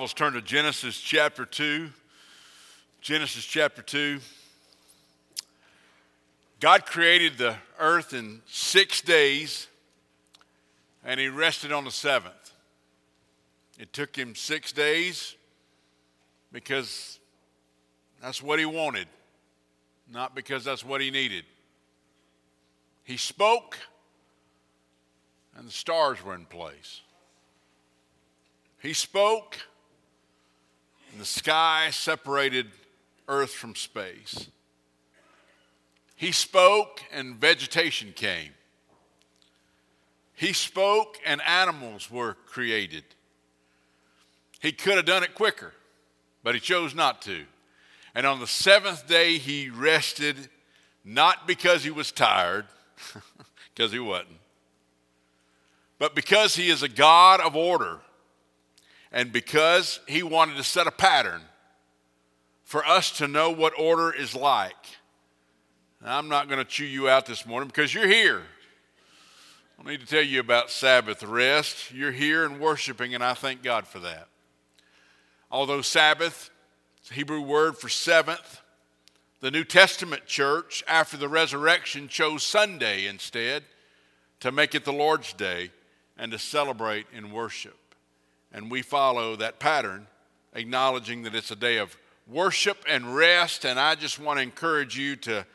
Let's turn to Genesis chapter 2. Genesis chapter 2. God created the earth in six days and he rested on the seventh. It took him six days because that's what he wanted, not because that's what he needed. He spoke and the stars were in place. He spoke and the sky separated earth from space. He spoke, and vegetation came. He spoke, and animals were created. He could have done it quicker, but he chose not to. And on the seventh day, he rested, not because he was tired, because he wasn't, but because he is a God of order and because he wanted to set a pattern for us to know what order is like. I'm not going to chew you out this morning because you're here. I need to tell you about Sabbath rest. You're here and worshiping, and I thank God for that. Although Sabbath, is Hebrew word for seventh, the New Testament church, after the resurrection, chose Sunday instead to make it the Lord's Day and to celebrate in worship and we follow that pattern, acknowledging that it's a day of worship and rest. And I just want to encourage you to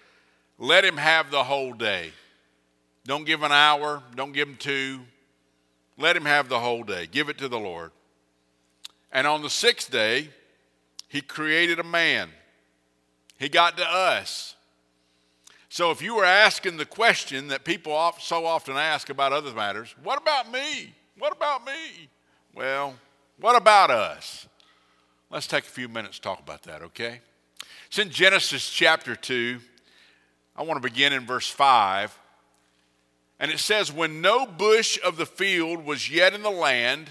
let Him have the whole day. Don't give an hour, don't give Him two. Let Him have the whole day. Give it to the Lord. And on the sixth day, He created a man. He got to us. So if you were asking the question that people so often ask about other matters, what about me? What about me? Well, what about us? Let's take a few minutes to talk about that, okay? It's in Genesis chapter 2. I want to begin in verse 5. And it says, When no bush of the field was yet in the land,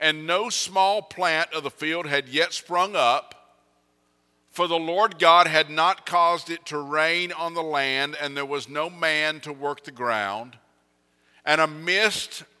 and no small plant of the field had yet sprung up, for the Lord God had not caused it to rain on the land, and there was no man to work the ground, and a mist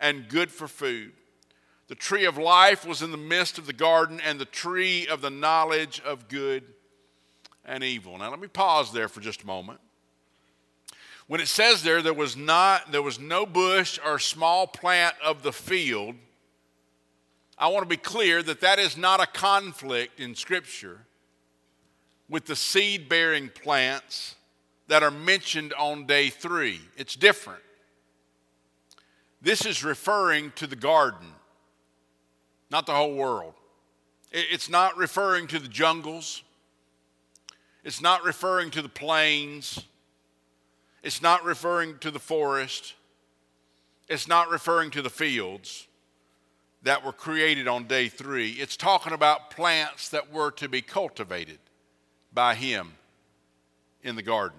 and good for food. The tree of life was in the midst of the garden, and the tree of the knowledge of good and evil. Now let me pause there for just a moment. When it says there there was not there was no bush or small plant of the field, I want to be clear that that is not a conflict in scripture with the seed-bearing plants that are mentioned on day 3. It's different. This is referring to the garden, not the whole world. It's not referring to the jungles. It's not referring to the plains. It's not referring to the forest. It's not referring to the fields that were created on day three. It's talking about plants that were to be cultivated by Him in the garden.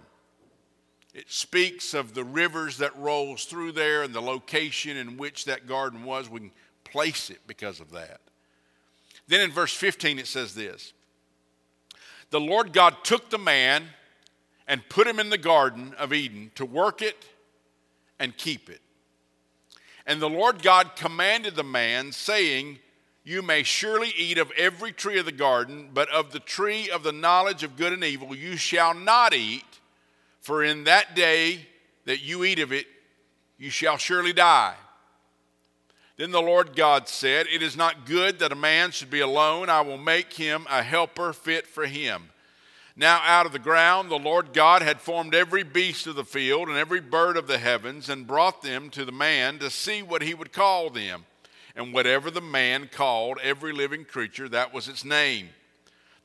It speaks of the rivers that rolls through there and the location in which that garden was. We can place it because of that. Then in verse 15 it says this The Lord God took the man and put him in the garden of Eden to work it and keep it. And the Lord God commanded the man, saying, You may surely eat of every tree of the garden, but of the tree of the knowledge of good and evil you shall not eat for in that day that you eat of it, you shall surely die. Then the Lord God said, It is not good that a man should be alone. I will make him a helper fit for him. Now, out of the ground, the Lord God had formed every beast of the field and every bird of the heavens and brought them to the man to see what he would call them. And whatever the man called every living creature, that was its name.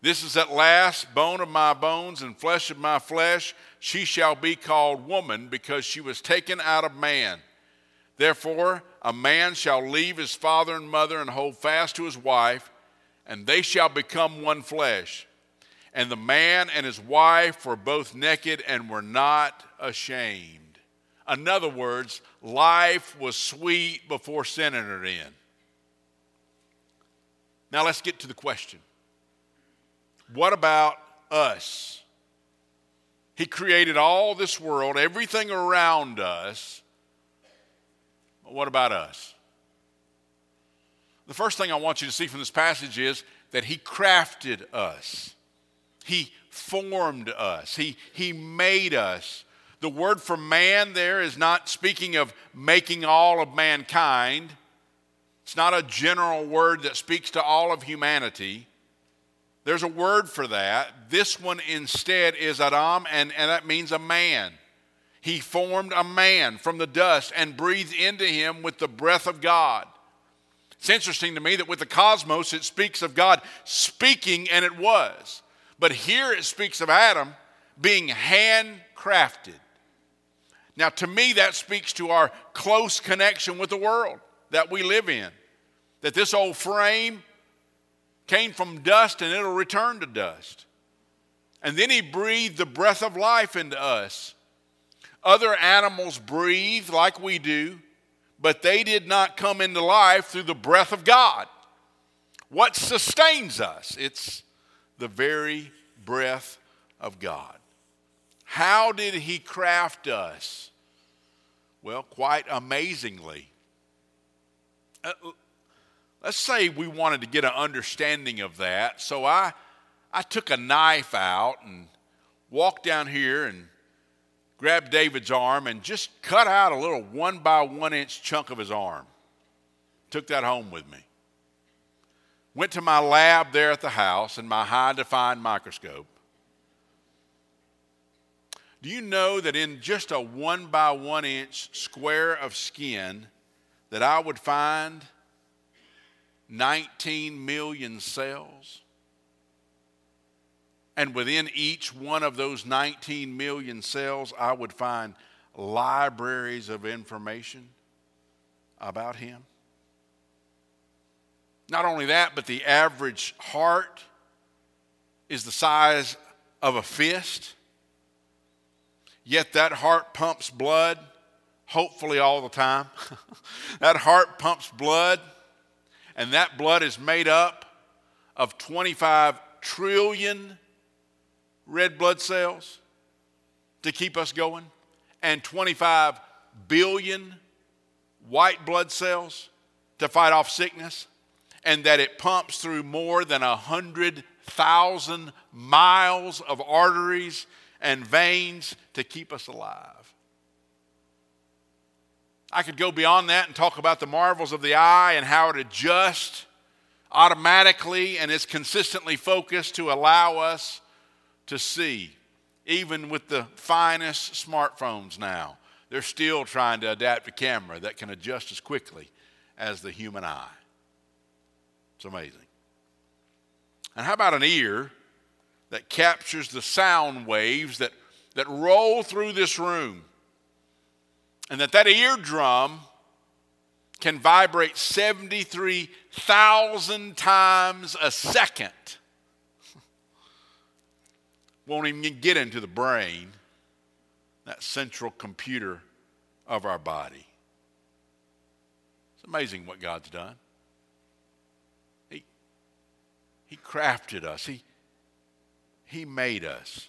This is at last bone of my bones and flesh of my flesh. She shall be called woman because she was taken out of man. Therefore, a man shall leave his father and mother and hold fast to his wife, and they shall become one flesh. And the man and his wife were both naked and were not ashamed. In other words, life was sweet before sin entered in. Now let's get to the question What about us? He created all this world, everything around us. But What about us? The first thing I want you to see from this passage is that He crafted us, He formed us, He, he made us. The word for man there is not speaking of making all of mankind. It's not a general word that speaks to all of humanity. There's a word for that. This one instead is Adam, and, and that means a man. He formed a man from the dust and breathed into him with the breath of God. It's interesting to me that with the cosmos, it speaks of God speaking, and it was. But here it speaks of Adam being handcrafted. Now, to me, that speaks to our close connection with the world that we live in. That this old frame came from dust and it'll return to dust. And then he breathed the breath of life into us. Other animals breathe like we do, but they did not come into life through the breath of God. What sustains us? It's the very breath of God. How did he craft us? Well, quite amazingly. Uh, let's say we wanted to get an understanding of that. So I, I took a knife out and walked down here and grabbed David's arm and just cut out a little one by one inch chunk of his arm. Took that home with me. Went to my lab there at the house and my high defined microscope do you know that in just a one by one inch square of skin that I would find 19 million cells? And within each one of those 19 million cells, I would find libraries of information about him. Not only that, but the average heart is the size of a fist. Yet that heart pumps blood, hopefully all the time. that heart pumps blood, and that blood is made up of 25 trillion red blood cells to keep us going, and 25 billion white blood cells to fight off sickness, and that it pumps through more than 100,000 miles of arteries and veins to keep us alive. I could go beyond that and talk about the marvels of the eye and how it adjusts automatically and is consistently focused to allow us to see. Even with the finest smartphones now, they're still trying to adapt a camera that can adjust as quickly as the human eye. It's amazing. And how about an ear that captures the sound waves that, that roll through this room. And that that eardrum can vibrate 73,000 times a second. Won't even get into the brain, that central computer of our body. It's amazing what God's done. He, he crafted us. He, he made us.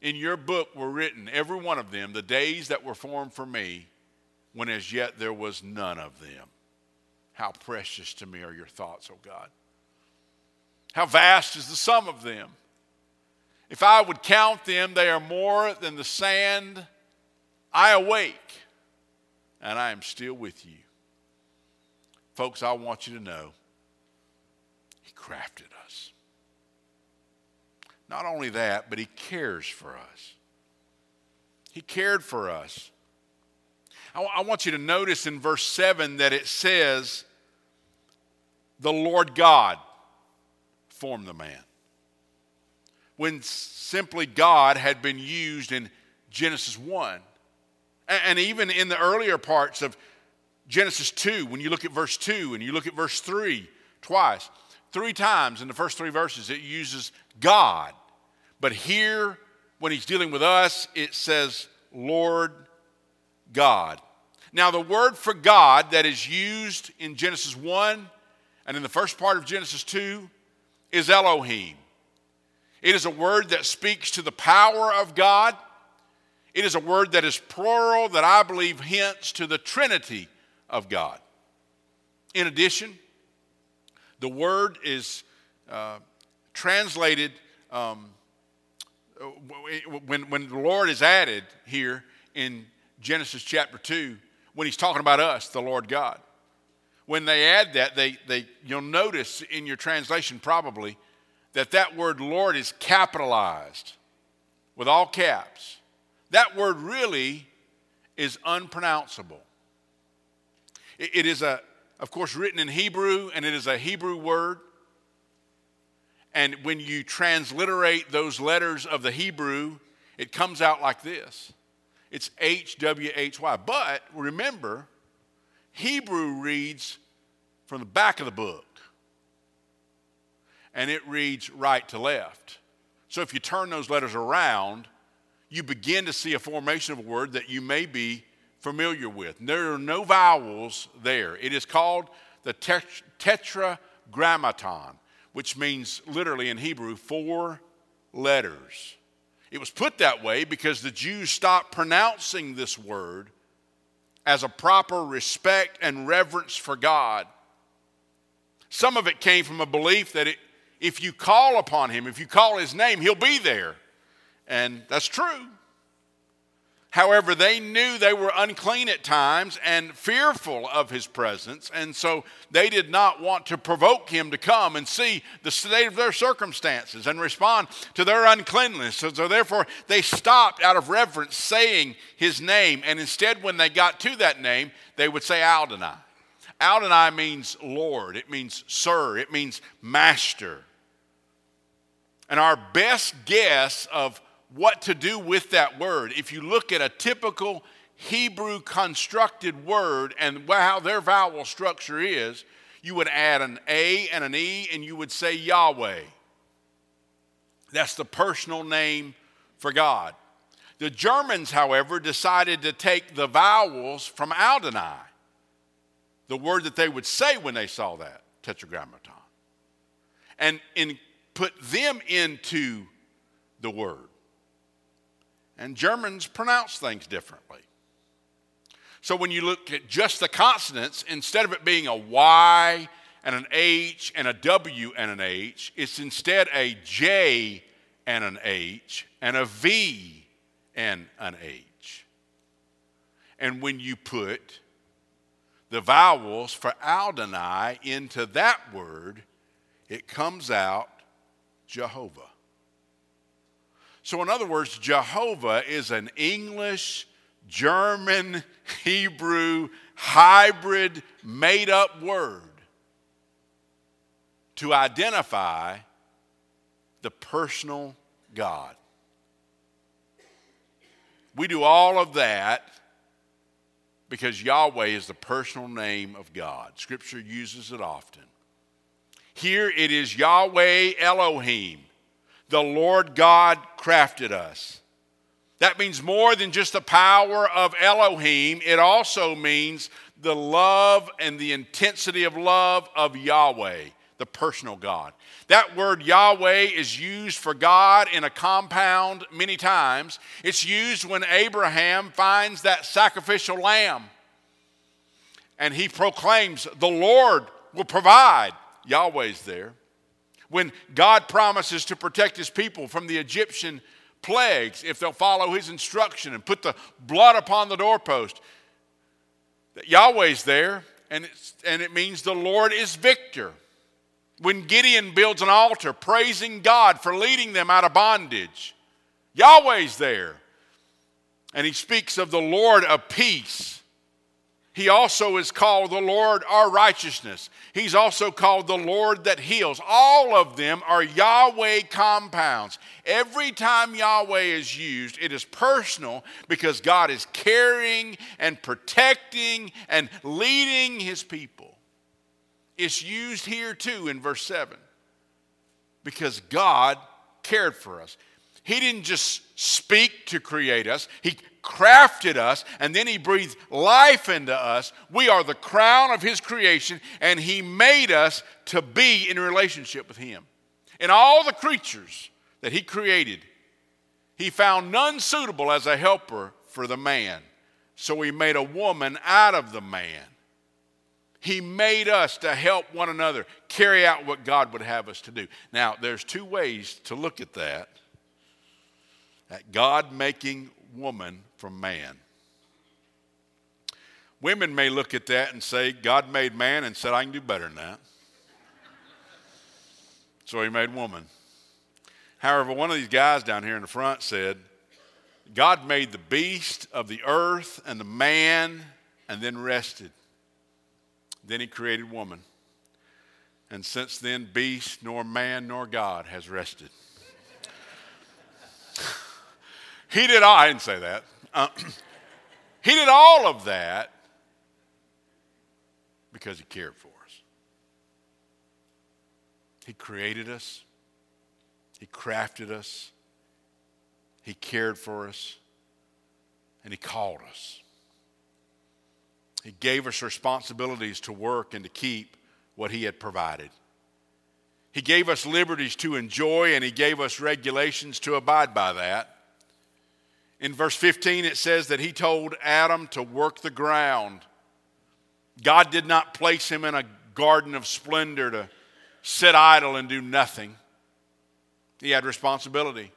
In your book were written, every one of them, the days that were formed for me, when as yet there was none of them. How precious to me are your thoughts, O God. How vast is the sum of them. If I would count them, they are more than the sand. I awake, and I am still with you. Folks, I want you to know He crafted us. Not only that, but He cares for us. He cared for us. I, I want you to notice in verse 7 that it says, The Lord God formed the man. When simply God had been used in Genesis 1. And even in the earlier parts of Genesis 2, when you look at verse 2 and you look at verse 3 twice, three times in the first three verses, it uses God. But here, when he's dealing with us, it says, Lord God. Now, the word for God that is used in Genesis 1 and in the first part of Genesis 2 is Elohim. It is a word that speaks to the power of God. It is a word that is plural that I believe hints to the Trinity of God. In addition, the word is uh, translated um, when, when the Lord is added here in Genesis chapter 2, when he's talking about us, the Lord God. When they add that, they, they, you'll notice in your translation probably that that word Lord is capitalized with all caps. That word really is unpronounceable. it, it is, a, of course, written in Hebrew, and it is a Hebrew word. And when you transliterate those letters of the Hebrew, it comes out like this it's H W H Y. But remember, Hebrew reads from the back of the book and it reads right to left. So if you turn those letters around, you begin to see a formation of a word that you may be familiar with. There are no vowels there. It is called the tetragrammaton, which means literally in Hebrew, four letters. It was put that way because the Jews stopped pronouncing this word as a proper respect and reverence for God. Some of it came from a belief that it if you call upon him, if you call his name, he'll be there. And that's true. However, they knew they were unclean at times and fearful of his presence, and so they did not want to provoke him to come and see the state of their circumstances and respond to their uncleanness. So, so therefore, they stopped out of reverence saying his name, and instead, when they got to that name, they would say Adonai. Adonai means Lord, it means Sir, it means Master. And our best guess of what to do with that word, if you look at a typical Hebrew constructed word and how their vowel structure is, you would add an A and an E and you would say Yahweh. That's the personal name for God. The Germans, however, decided to take the vowels from Adonai, the word that they would say when they saw that, tetragrammaton, and in put them into the word. And Germans pronounce things differently. So when you look at just the consonants, instead of it being a Y and an H and a W and an H, it's instead a J and an H and a V and an H. And when you put the vowels for Adonai into that word, it comes out Jehovah. So, in other words, Jehovah is an English, German, Hebrew, hybrid, made up word to identify the personal God. We do all of that because Yahweh is the personal name of God. Scripture uses it often. Here it is Yahweh Elohim, the Lord God crafted us. That means more than just the power of Elohim, it also means the love and the intensity of love of Yahweh, the personal God. That word Yahweh is used for God in a compound many times. It's used when Abraham finds that sacrificial lamb and he proclaims, The Lord will provide. Yahweh's there. When God promises to protect his people from the Egyptian plagues if they'll follow his instruction and put the blood upon the doorpost, that Yahweh's there, and, and it means the Lord is victor. When Gideon builds an altar praising God for leading them out of bondage, Yahweh's there. And he speaks of the Lord of peace. He also is called the Lord our righteousness. He's also called the Lord that heals. All of them are Yahweh compounds. Every time Yahweh is used, it is personal because God is caring and protecting and leading his people. It's used here too in verse 7 because God cared for us. He didn't just speak to create us, He crafted us, and then He breathed life into us. We are the crown of His creation, and He made us to be in relationship with Him. In all the creatures that He created, He found none suitable as a helper for the man. So He made a woman out of the man. He made us to help one another carry out what God would have us to do. Now, there's two ways to look at that. That God making woman from man. Women may look at that and say, God made man and said, I can do better than that. so he made woman. However, one of these guys down here in the front said, God made the beast of the earth and the man and then rested. Then he created woman. And since then, beast, nor man, nor God has rested. he did all, I didn't say that. Uh, he did all of that because he cared for us. He created us, he crafted us, he cared for us, and he called us. He gave us responsibilities to work and to keep what He had provided. He gave us liberties to enjoy, and He gave us regulations to abide by that. In verse 15, it says that He told Adam to work the ground. God did not place him in a garden of splendor to sit idle and do nothing, he had responsibility.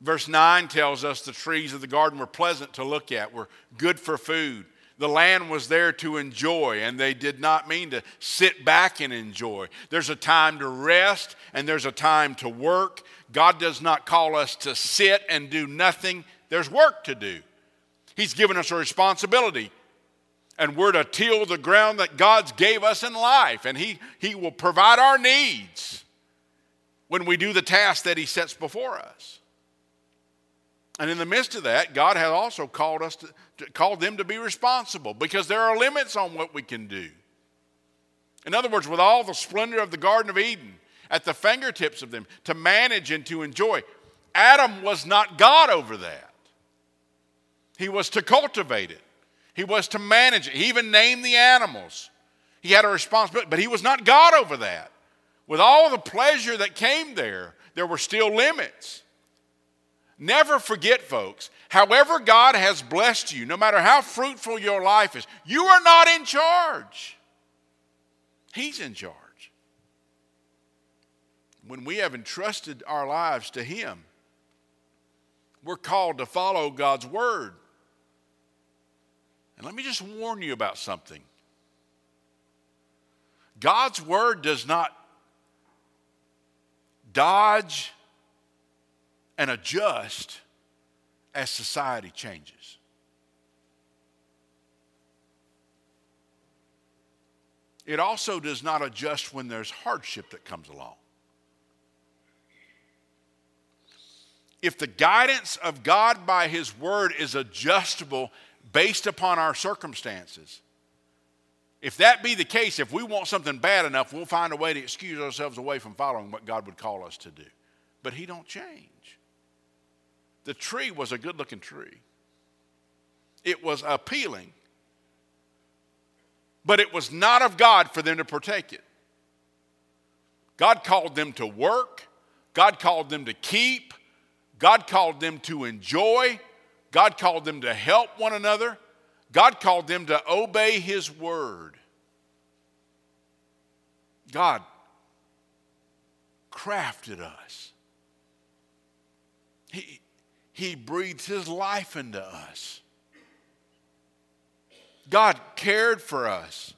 Verse 9 tells us the trees of the garden were pleasant to look at, were good for food the land was there to enjoy, and they did not mean to sit back and enjoy. There's a time to rest, and there's a time to work. God does not call us to sit and do nothing, there's work to do. He's given us a responsibility, and we're to till the ground that God's gave us in life, and He, he will provide our needs when we do the task that He sets before us. And in the midst of that, God has also called us to, to, them to be responsible because there are limits on what we can do. In other words, with all the splendor of the Garden of Eden at the fingertips of them to manage and to enjoy, Adam was not God over that. He was to cultivate it. He was to manage it. He even named the animals. He had a responsibility, but he was not God over that. With all the pleasure that came there, there were still limits. Never forget, folks, however God has blessed you, no matter how fruitful your life is, you are not in charge. He's in charge. When we have entrusted our lives to Him, we're called to follow God's word. And let me just warn you about something God's word does not dodge and adjust as society changes. It also does not adjust when there's hardship that comes along. If the guidance of God by His Word is adjustable based upon our circumstances, if that be the case, if we want something bad enough, we'll find a way to excuse ourselves away from following what God would call us to do. But He don't change. The tree was a good looking tree, it was appealing, but it was not of God for them to partake it. God called them to work. God called them to keep. God called them to enjoy. God called them to help one another. God called them to obey His word. God crafted us. He, he breathed His life into us. God cared for us.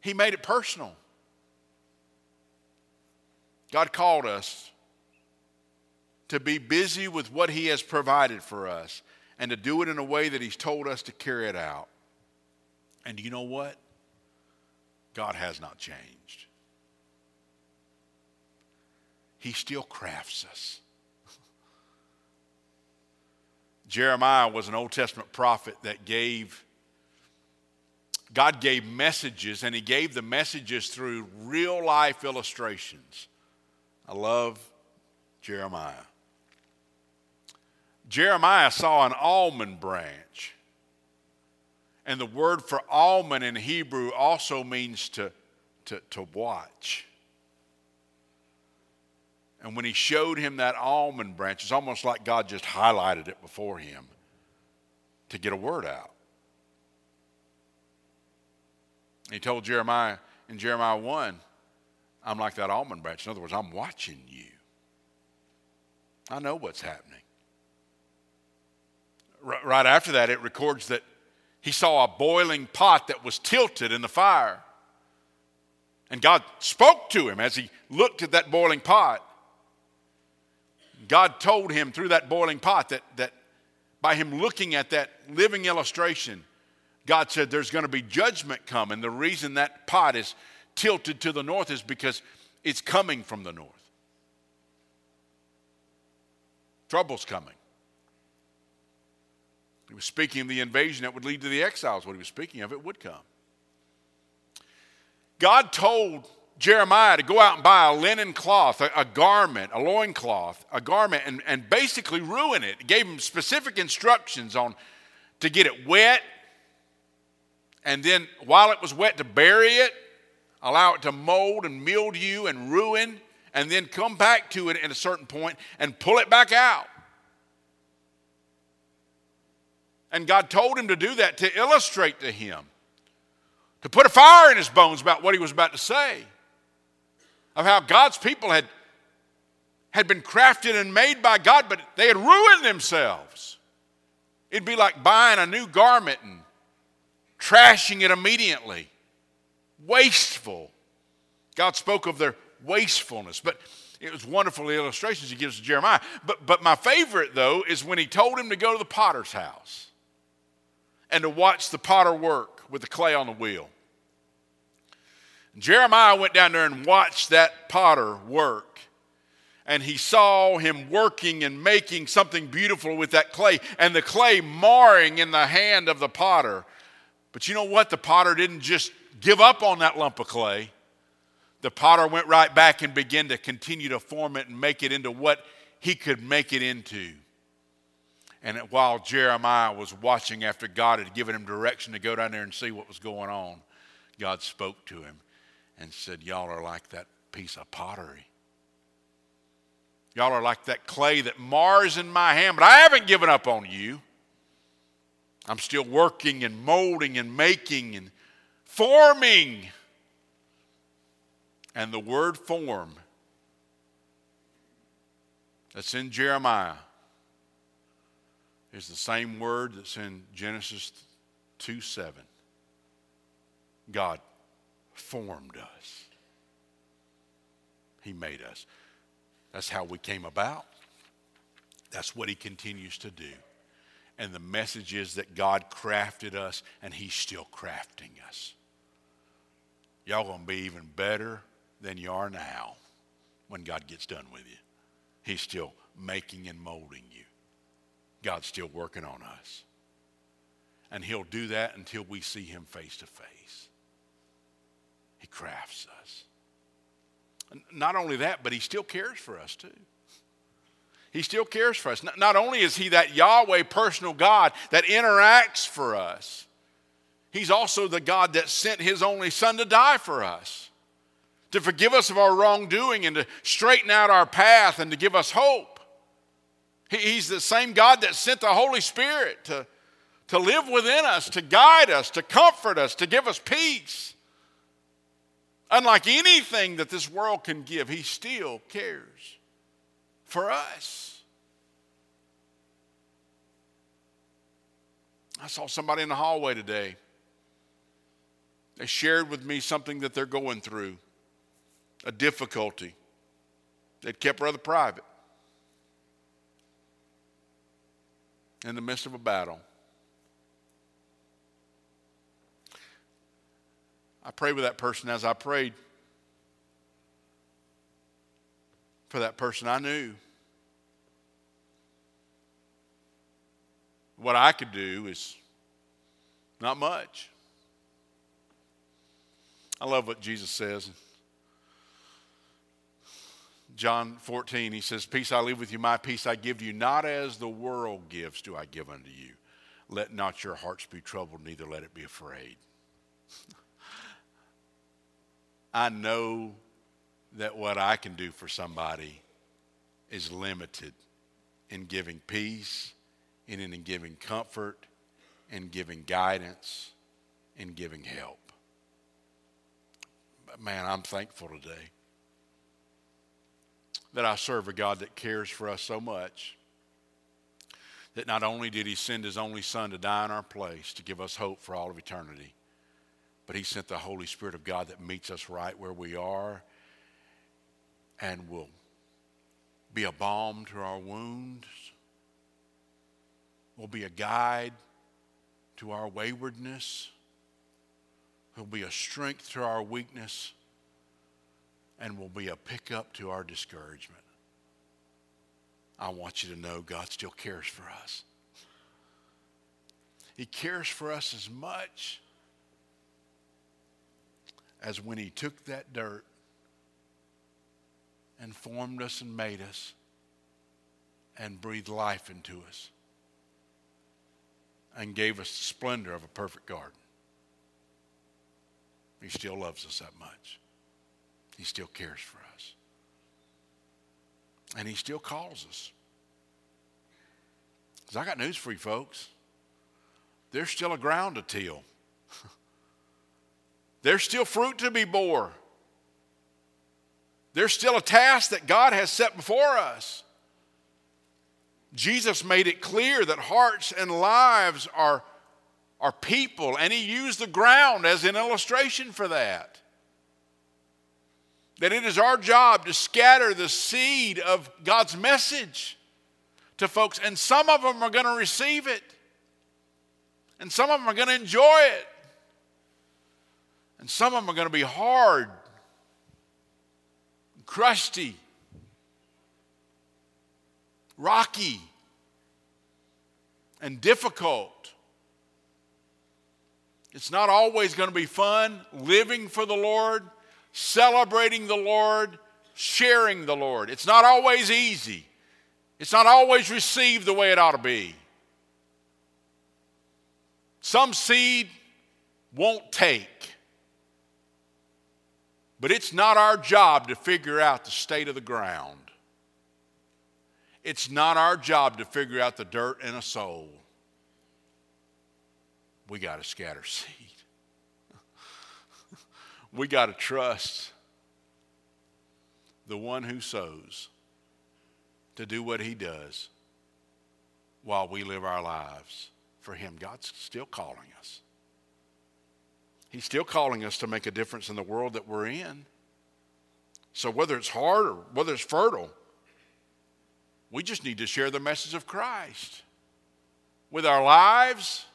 He made it personal. God called us to be busy with what He has provided for us and to do it in a way that He's told us to carry it out. And you know what? God has not changed. He still crafts us. Jeremiah was an Old Testament prophet that gave, God gave messages, and he gave the messages through real life illustrations. I love Jeremiah. Jeremiah saw an almond branch. And the word for almond in Hebrew also means to, to, to watch. And when he showed him that almond branch, it's almost like God just highlighted it before him to get a word out. He told Jeremiah in Jeremiah 1 I'm like that almond branch. In other words, I'm watching you. I know what's happening. Right after that, it records that he saw a boiling pot that was tilted in the fire. And God spoke to him as he looked at that boiling pot. God told him through that boiling pot that, that by him looking at that living illustration, God said there's going to be judgment come. And the reason that pot is tilted to the north is because it's coming from the north. Trouble's coming. He was speaking of the invasion that would lead to the exiles. What he was speaking of, it would come. God told Jeremiah to go out and buy a linen cloth, a, a garment, a loin cloth, a garment, and, and basically ruin it. He gave him specific instructions on to get it wet, and then while it was wet, to bury it allow it to mold and mildew and ruin, and then come back to it at a certain point and pull it back out. And God told him to do that to illustrate to him, to put a fire in his bones about what he was about to say, of how God's people had, had been crafted and made by God, but they had ruined themselves. It'd be like buying a new garment and trashing it immediately wasteful. God spoke of their wastefulness, but it was wonderful illustrations he gives to Jeremiah. But, but my favorite, though, is when he told him to go to the potter's house and to watch the potter work with the clay on the wheel. Jeremiah went down there and watched that potter work. And he saw him working and making something beautiful with that clay, and the clay marring in the hand of the potter. But you know what? The potter didn't just give up on that lump of clay, the potter went right back and began to continue to form it and make it into what he could make it into. And while Jeremiah was watching after God had given him direction to go down there and see what was going on, God spoke to him and said, Y'all are like that piece of pottery. Y'all are like that clay that mars in my hand, but I haven't given up on you. I'm still working and molding and making and forming. And the word form that's in Jeremiah is the same word that's in Genesis 2 7. God formed us, He made us. That's how we came about. That's what He continues to do. And the message is that God crafted us and He's still crafting us y'all going to be even better than you are now when God gets done with you. He's still making and molding you. God's still working on us. And He'll do that until we see Him face to face. He crafts us. And not only that, but He still cares for us too. He still cares for us. Not only is He that Yahweh personal God that interacts for us, He's also the God that sent his only son to die for us. to forgive us of our wrongdoing and to straighten out our path and to give us hope. He's the same God that sent the Holy Spirit to, to live within us, to guide us, to comfort us, to give us peace. Unlike anything that this world can give, He still cares for us. I saw somebody in the hallway today. They shared with me something that they're going through, a difficulty. They'd kept rather private in the midst of a battle. I prayed with that person as I prayed for that person. I knew what I could do is not much. I love what Jesus says. John 14, he says, Peace I leave with you, my peace I give to you, not as the world gives do I give unto you. Let not your hearts be troubled, neither let it be afraid. I know that what I can do for somebody is limited in giving peace and in giving comfort and giving guidance and giving help. But man, I'm thankful today that I serve a God that cares for us so much that not only did he send his only son to die in our place to give us hope for all of eternity, but He sent the Holy Spirit of God that meets us right where we are and will be a balm to our wounds, will be a guide to our waywardness, will be a strength to our weakness, and will be a pickup to our discouragement. I want you to know God still cares for us. He cares for us as much as when He took that dirt and formed us and made us and breathed life into us and gave us the splendor of a perfect garden. He still loves us that much. He still cares for us. And He still calls us. Because I got news for you, folks. There's still a ground to till. There's still fruit to be bore. There's still a task that God has set before us. Jesus made it clear that hearts and lives are, are people, and he used the ground as an illustration for that. That it is our job to scatter the seed of God's message to folks, and some of them are going to receive it, and some of them are going to enjoy it. And some of them are going to be hard, crusty, rocky, and difficult. It's not always going to be fun living for the Lord, celebrating the Lord, sharing the Lord. It's not always easy. It's not always received the way it ought to be. Some seed won't take. But it's not our job to figure out the state of the ground. It's not our job to figure out the dirt in a soul. We got to scatter seed. We got to trust the one who sows to do what he does while we live our lives for him. God's still calling us. He's still calling us to make a difference in the world that we're in. So, whether it's hard or whether it's fertile, we just need to share the message of Christ with our lives,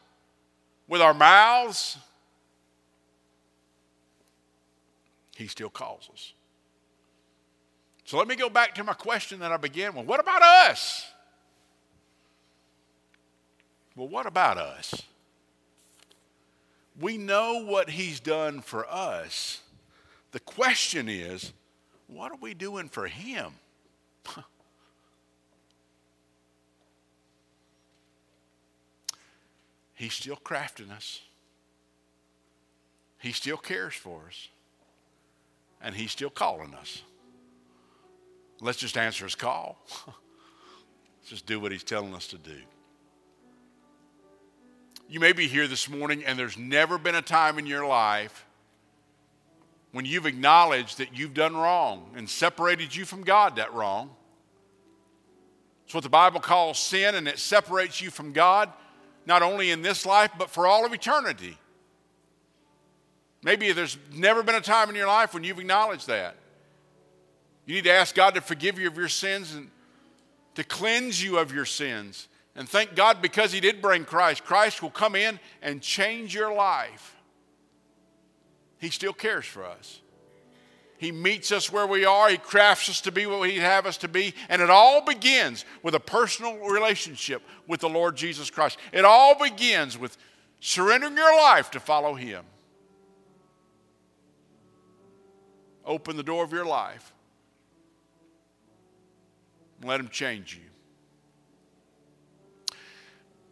with our mouths. He still calls us. So, let me go back to my question that I began with what about us? Well, what about us? We know what he's done for us. The question is, what are we doing for him? he's still crafting us. He still cares for us. And He's still calling us. Let's just answer His call. Let's just do what He's telling us to do. You may be here this morning, and there's never been a time in your life when you've acknowledged that you've done wrong and separated you from God that wrong. It's what the Bible calls sin, and it separates you from God, not only in this life, but for all of eternity. Maybe there's never been a time in your life when you've acknowledged that. You need to ask God to forgive you of your sins and to cleanse you of your sins. And thank God because He did bring Christ. Christ will come in and change your life. He still cares for us. He meets us where we are. He crafts us to be what He'd have us to be. And it all begins with a personal relationship with the Lord Jesus Christ. It all begins with surrendering your life to follow Him. Open the door of your life. Let Him change you.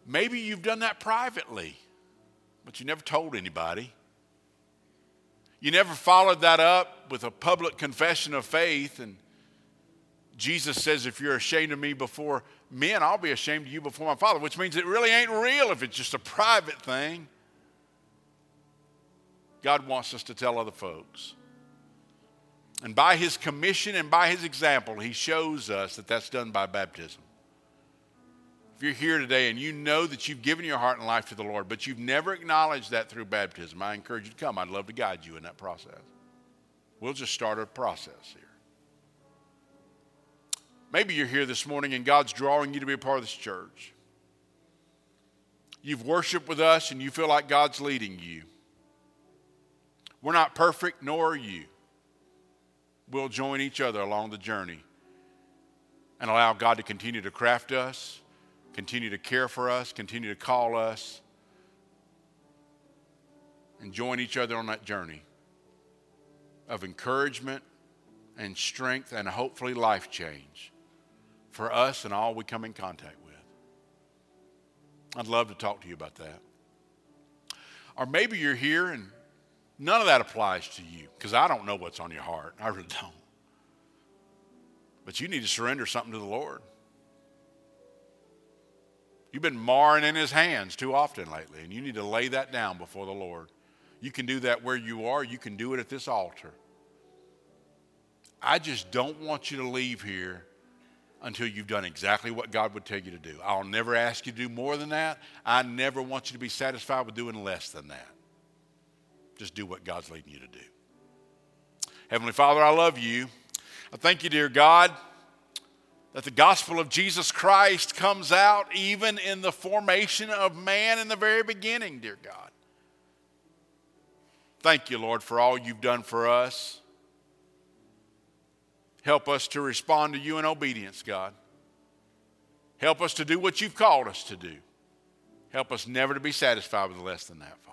Maybe you've done that privately, but you never told anybody. You never followed that up with a public confession of faith. And Jesus says, if you're ashamed of me before men, I'll be ashamed of you before my Father, which means it really ain't real if it's just a private thing. God wants us to tell other folks. And by his commission and by his example, he shows us that that's done by baptism. If you're here today and you know that you've given your heart and life to the Lord, but you've never acknowledged that through baptism, I encourage you to come. I'd love to guide you in that process. We'll just start a process here. Maybe you're here this morning and God's drawing you to be a part of this church. You've worshiped with us and you feel like God's leading you. We're not perfect, nor are you we'll join each other along the journey and allow God to continue to craft us, continue to care for us, continue to call us, and join each other on that journey of encouragement and strength and hopefully life change for us and all we come in contact with. I'd love to talk to you about that. Or maybe you're here and None of that applies to you because I don't know what's on your heart. I really don't. But you need to surrender something to the Lord. You've been marring in his hands too often lately, and you need to lay that down before the Lord. You can do that where you are, you can do it at this altar. I just don't want you to leave here until you've done exactly what God would tell you to do. I'll never ask you to do more than that. I never want you to be satisfied with doing less than that. Just do what God's leading you to do. Heavenly Father, I love you. I thank you, dear God, that the gospel of Jesus Christ comes out even in the formation of man in the very beginning, dear God. Thank you, Lord, for all you've done for us. Help us to respond to you in obedience, God. Help us to do what you've called us to do. Help us never to be satisfied with less than that, Father.